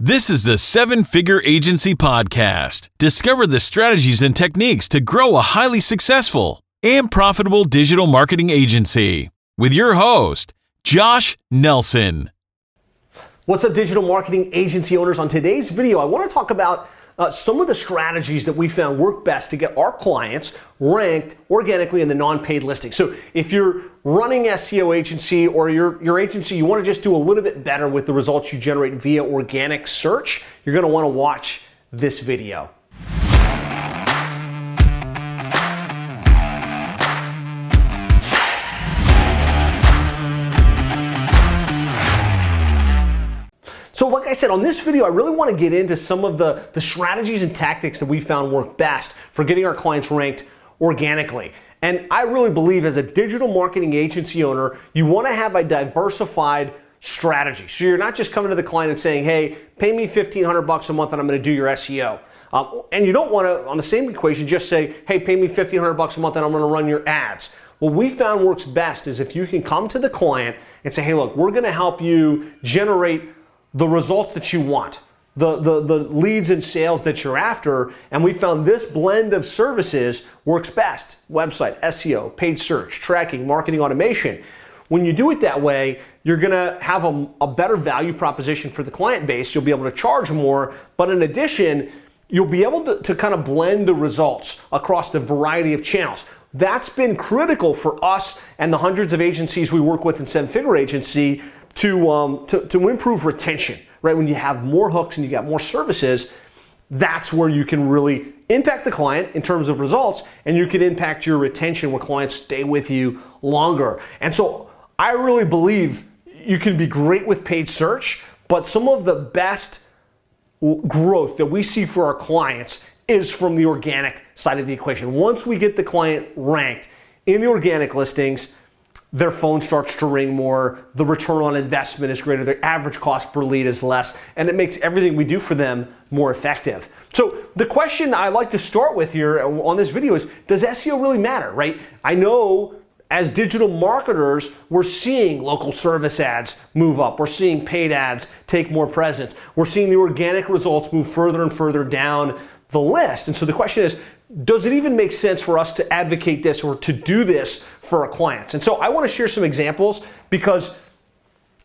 This is the Seven Figure Agency Podcast. Discover the strategies and techniques to grow a highly successful and profitable digital marketing agency with your host, Josh Nelson. What's up, digital marketing agency owners? On today's video, I want to talk about uh, some of the strategies that we found work best to get our clients ranked organically in the non-paid listing. So if you're running SEO agency or your, your agency, you want to just do a little bit better with the results you generate via organic search, you're going to want to watch this video. I said, on this video, I really want to get into some of the, the strategies and tactics that we found work best for getting our clients ranked organically. And I really believe as a digital marketing agency owner, you want to have a diversified strategy. So you're not just coming to the client and saying, hey, pay me 1500 bucks a month and I'm going to do your SEO. Um, and you don't want to, on the same equation, just say, hey, pay me 1500 bucks a month and I'm going to run your ads. What we found works best is if you can come to the client and say, hey, look, we're going to help you generate the results that you want, the, the, the leads and sales that you're after. And we found this blend of services works best website, SEO, paid search, tracking, marketing automation. When you do it that way, you're to have a, a better value proposition for the client base. You'll be able to charge more. But in addition, you'll be able to, to kind of blend the results across the variety of channels. That's been critical for us and the hundreds of agencies we work with in Seven Figure Agency to, um, to, to improve retention, right? When you have more hooks and you got more services, that's where you can really impact the client in terms of results and you can impact your retention when clients stay with you longer. And so I really believe you can be great with paid search, but some of the best growth that we see for our clients is from the organic side of the equation. Once we get the client ranked in the organic listings, their phone starts to ring more, the return on investment is greater, their average cost per lead is less, and it makes everything we do for them more effective. So, the question I like to start with here on this video is Does SEO really matter, right? I know as digital marketers, we're seeing local service ads move up. We're seeing paid ads take more presence. We're seeing the organic results move further and further down the list. And so the question is does it even make sense for us to advocate this or to do this for our clients? And so I want to share some examples because,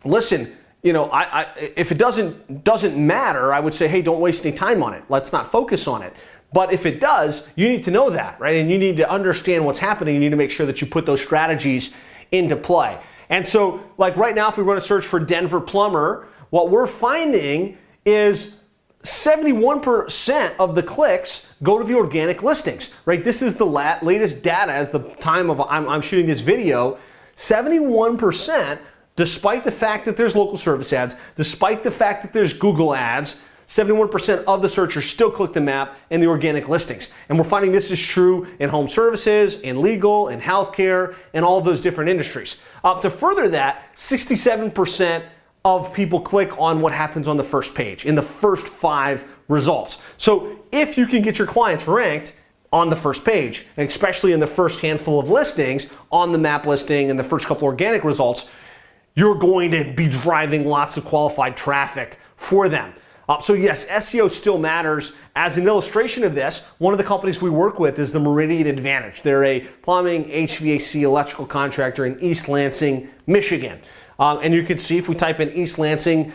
listen, you know, I, I, if it doesn't doesn't matter, I would say, hey, don't waste any time on it. Let's not focus on it. But if it does, you need to know that, right? And you need to understand what's happening. You need to make sure that you put those strategies into play. And so, like right now, if we run a search for Denver plumber, what we're finding is 71% of the clicks go to the organic listings, right? This is the latest data as the time of I'm, I'm shooting this video. 71%, despite the fact that there's local service ads, despite the fact that there's Google ads, 71% of the searchers still click the map and the organic listings. And we're finding this is true in home services, in legal, in healthcare, and all those different industries. Uh, to further that, 67% of people click on what happens on the first page in the first five results. So if you can get your clients ranked on the first page, especially in the first handful of listings on the map listing and the first couple organic results, you're going to be driving lots of qualified traffic for them. Uh, so yes, SEO still matters. As an illustration of this, one of the companies we work with is the Meridian Advantage. They're a plumbing, HVAC, electrical contractor in East Lansing, Michigan. Um, and you can see if we type in East Lansing,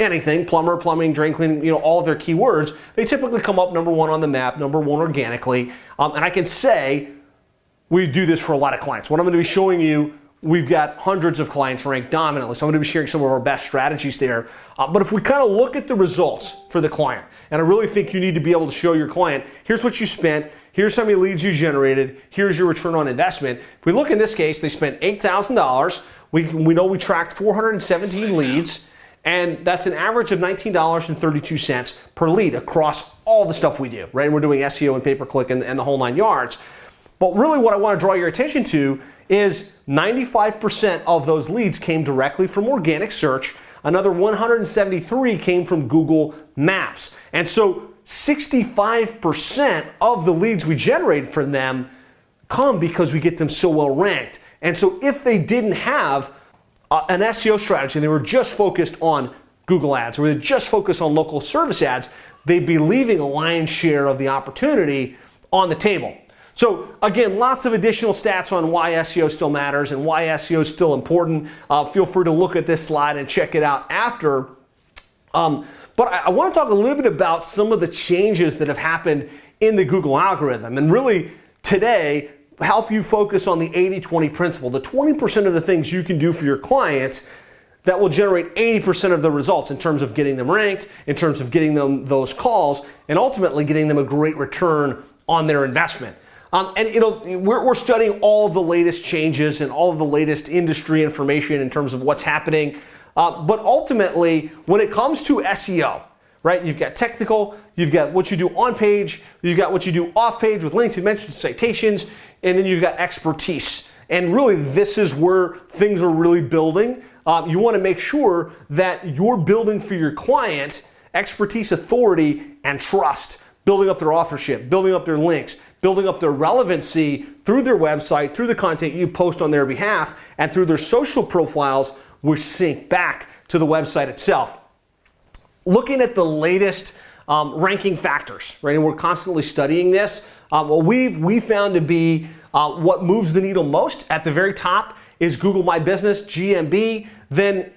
anything, plumber, plumbing, drain cleaning, you know, all of their keywords, they typically come up number one on the map, number one organically. Um, and I can say we do this for a lot of clients. What I'm going to be showing you, we've got hundreds of clients ranked dominantly. So I'm going to be sharing some of our best strategies there. Uh, but if we kind of look at the results for the client, and I really think you need to be able to show your client, here's what you spent, here's how many leads you generated, here's your return on investment. If we look in this case, they spent $8,000 we, we know we tracked 417 leads, and that's an average of $19.32 per lead across all the stuff we do, right? We're doing SEO and pay per click and, and the whole nine yards. But really, what I want to draw your attention to is 95% of those leads came directly from organic search. Another 173 came from Google Maps. And so 65% of the leads we generate from them come because we get them so well ranked. And so if they didn't have uh, an SEO strategy, and they were just focused on Google ads, or they just focused on local service ads, they'd be leaving a lion's share of the opportunity on the table. So again, lots of additional stats on why SEO still matters and why SEO is still important. Uh, feel free to look at this slide and check it out after. Um, but I, I want to talk a little bit about some of the changes that have happened in the Google algorithm and really today help you focus on the 80-20 principle, the 20% of the things you can do for your clients that will generate 80% of the results in terms of getting them ranked, in terms of getting them those calls, and ultimately getting them a great return on their investment. Um, and you know, we're, we're studying all of the latest changes and all of the latest industry information in terms of what's happening. Uh, but ultimately, when it comes to SEO, right, you've got technical, you've got what you do on page, you've got what you do off page with links and mentions, citations, and then you've got expertise. And really, this is where things are really building um, you want to make sure that you're building for your client expertise, authority, and trust, building up their authorship, building up their links, building up their relevancy through their website, through the content you post on their behalf, and through their social profiles, which sync back to the website itself. Looking at the latest um, ranking factors, right? And we're constantly studying this. Uh, what we've we found to be uh, what moves the needle most at the very top is Google My Business, GMB. Then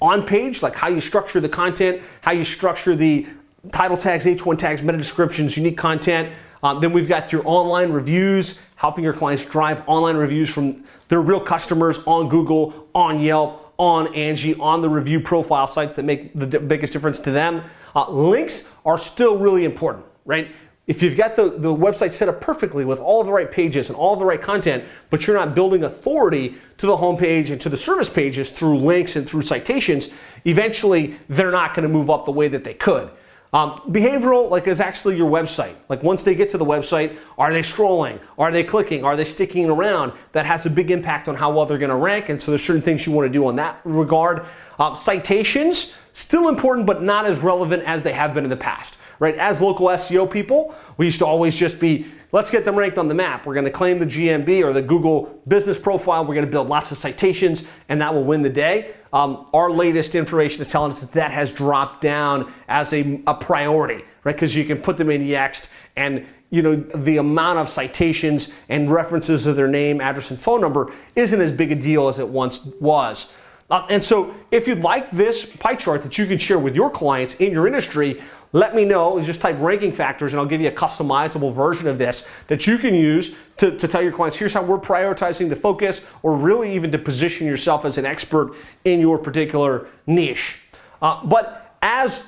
on page, like how you structure the content, how you structure the title tags, H1 tags, meta descriptions, unique content. Um, then we've got your online reviews, helping your clients drive online reviews from their real customers on Google, on Yelp, on Angie, on the review profile sites that make the biggest difference to them. Uh, links are still really important, right? If you've got the, the website set up perfectly with all the right pages and all the right content, but you're not building authority to the homepage and to the service pages through links and through citations, eventually they're not going to move up the way that they could. Um, behavioral, like, is actually your website. Like, once they get to the website, are they scrolling? Are they clicking? Are they sticking around? That has a big impact on how well they're going to rank. And so, there's certain things you want to do on that regard. Um, citations, still important, but not as relevant as they have been in the past right? As local SEO people, we used to always just be, let's get them ranked on the map. We're going to claim the GMB or the Google business profile. We're going to build lots of citations, and that will win the day. Um, our latest information is telling us that that has dropped down as a, a priority, right? Because you can put them in Yext and you know the amount of citations and references of their name, address, and phone number isn't as big a deal as it once was. Uh, and so, if you'd like this pie chart that you can share with your clients in your industry, let me know. Just type ranking factors and I'll give you a customizable version of this that you can use to, to tell your clients here's how we're prioritizing the focus or really even to position yourself as an expert in your particular niche. Uh, but as,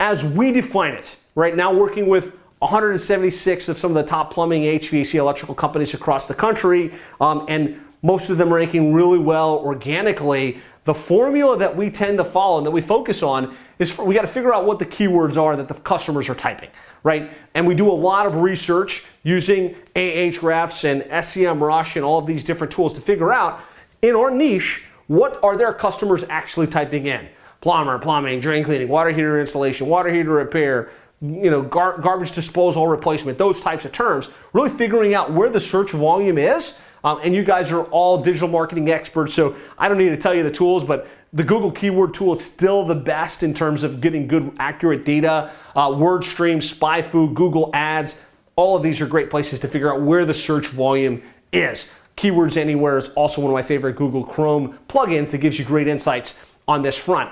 as we define it, right now working with 176 of some of the top plumbing, HVAC, electrical companies across the country, um, and most of them ranking really well organically. The formula that we tend to follow and that we focus on is for, we got to figure out what the keywords are that the customers are typing, right? And we do a lot of research using Ahrefs and SEMrush and all of these different tools to figure out in our niche what are their customers actually typing in. Plumber, plumbing, drain cleaning, water heater installation, water heater repair, you know, gar- garbage disposal replacement, those types of terms. Really figuring out where the search volume is. Um, and you guys are all digital marketing experts, so I don't need to tell you the tools, but the Google Keyword Tool is still the best in terms of getting good, accurate data. Uh, WordStream, SpyFu, Google Ads, all of these are great places to figure out where the search volume is. Keywords Anywhere is also one of my favorite Google Chrome plugins that gives you great insights on this front.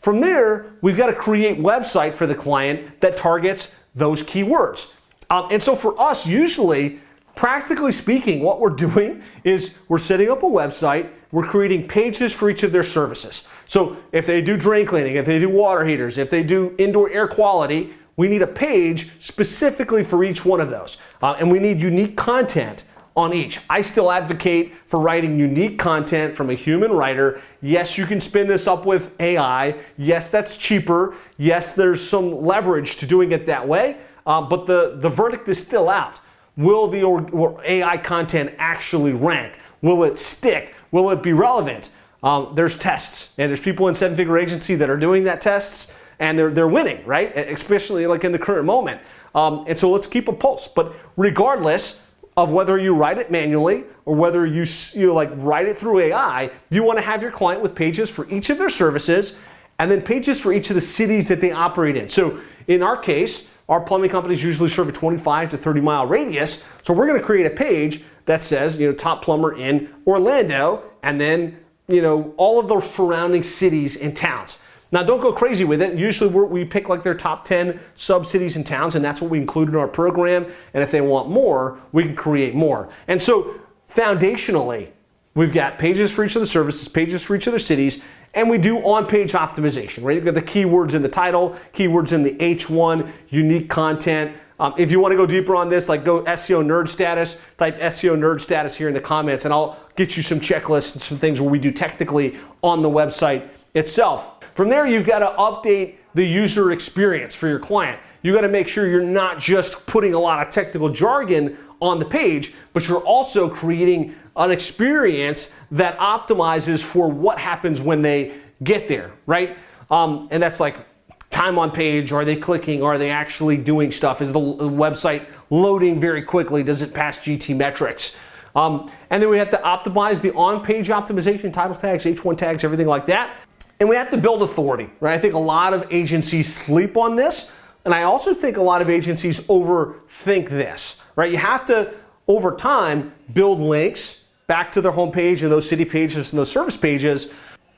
From there, we've got to create website for the client that targets those keywords. Um, and so for us, usually Practically speaking, what we're doing is we're setting up a website, we're creating pages for each of their services. So if they do drain cleaning, if they do water heaters, if they do indoor air quality, we need a page specifically for each one of those. Uh, and we need unique content on each. I still advocate for writing unique content from a human writer. Yes, you can spin this up with AI. Yes, that's cheaper. Yes, there's some leverage to doing it that way. Uh, but the, the verdict is still out. Will the AI content actually rank? Will it stick? Will it be relevant? Um, there's tests, and there's people in seven figure agency that are doing that tests, and they're, they're winning, right? Especially like in the current moment. Um, and so let's keep a pulse. But regardless of whether you write it manually or whether you, you know, like write it through AI, you want to have your client with pages for each of their services and then pages for each of the cities that they operate in. So in our case, our plumbing companies usually serve a 25 to 30 mile radius. So we're going to create a page that says, you know, top plumber in Orlando, and then, you know, all of the surrounding cities and towns. Now, don't go crazy with it. Usually, we pick like their top 10 sub cities and towns, and that's what we include in our program. And if they want more, we can create more. And so, foundationally, we've got pages for each of the services, pages for each of the cities, and we do on-page optimization, right? You've got the keywords in the title, keywords in the H1, unique content. Um, if you want to go deeper on this, like go SEO nerd status, type SEO nerd status here in the comments, and I'll get you some checklists and some things where we do technically on the website itself. From there, you've got to update the user experience for your client. You got to make sure you're not just putting a lot of technical jargon on the page, but you're also creating an experience that optimizes for what happens when they get there, right? Um, and that's like time on page. Are they clicking? Are they actually doing stuff? Is the website loading very quickly? Does it pass GTmetrix? Um, and then we have to optimize the on page optimization, title tags, H1 tags, everything like that. And we have to build authority, right? I think a lot of agencies sleep on this. And I also think a lot of agencies overthink this, right? You have to, over time, build links back to their homepage and those city pages and those service pages.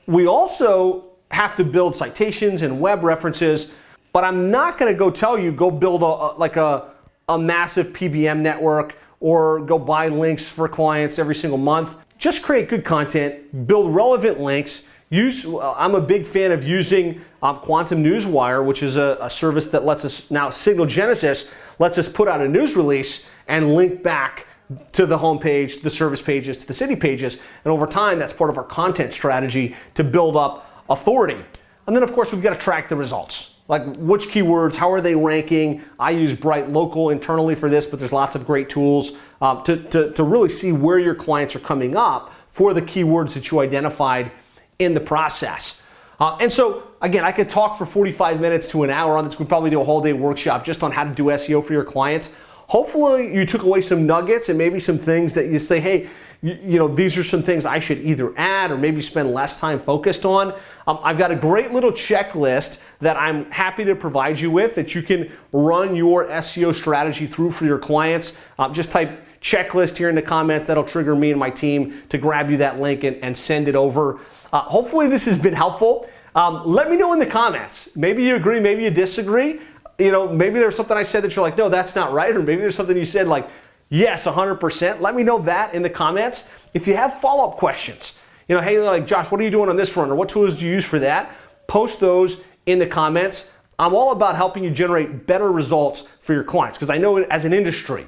We also have to build citations and web references, but I'm not going to go tell you go build a, a, like a, a massive PBN network or go buy links for clients every single month. Just create good content, build relevant links, Use, I'm a big fan of using um, Quantum Newswire, which is a, a, service that lets us now Signal Genesis lets us put out a news release and link back to the homepage, the service pages, to the city pages, and over time, that's part of our content strategy to build up authority. And then, of course, we've got to track the results. Like which keywords, how are they ranking? I use Bright Local internally for this, but there's lots of great tools um, to, to, to really see where your clients are coming up for the keywords that you identified in the process. Uh, and so, again, I could talk for 45 minutes to an hour on this. We probably do a whole day workshop just on how to do SEO for your clients. Hopefully, you took away some nuggets and maybe some things that you say, hey, you, you know, these are some things I should either add or maybe spend less time focused on. Um, I've got a great little checklist that I'm happy to provide you with that you can run your SEO strategy through for your clients. Um, just type checklist here in the comments. That'll trigger me and my team to grab you that link and, and send it over. Uh, hopefully, this has been helpful. Um, let me know in the comments. Maybe you agree, maybe you disagree. You know, maybe there's something I said that you're like, no, that's not right. Or maybe there's something you said like, yes, 100%. Let me know that in the comments. If you have follow up questions, you know, hey, like, Josh, what are you doing on this front? Or what tools do you use for that? Post those in the comments. I'm all about helping you generate better results for your clients because I know it as an industry,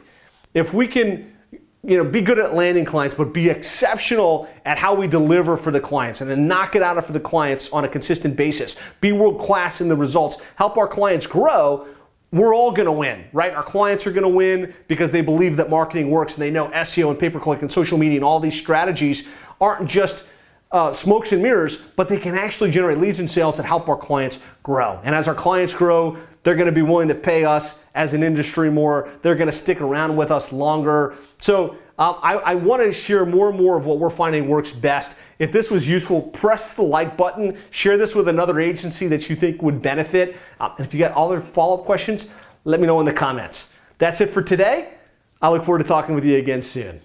if we can you know, be good at landing clients, but be exceptional at how we deliver for the clients and then knock it out of for the clients on a consistent basis. Be world class in the results. Help our clients grow. We're all going to win, right? Our clients are going to win because they believe that marketing works and they know SEO and pay per click and social media and all these strategies aren't just uh, smokes and mirrors, but they can actually generate leads and sales that help our clients grow. And as our clients grow, they're going to be willing to pay us as an industry more. They're going to stick around with us longer. So um, I, I want to share more and more of what we're finding works best. If this was useful, press the like button. Share this with another agency that you think would benefit. Uh, and if you got other follow up questions, let me know in the comments. That's it for today. I look forward to talking with you again soon.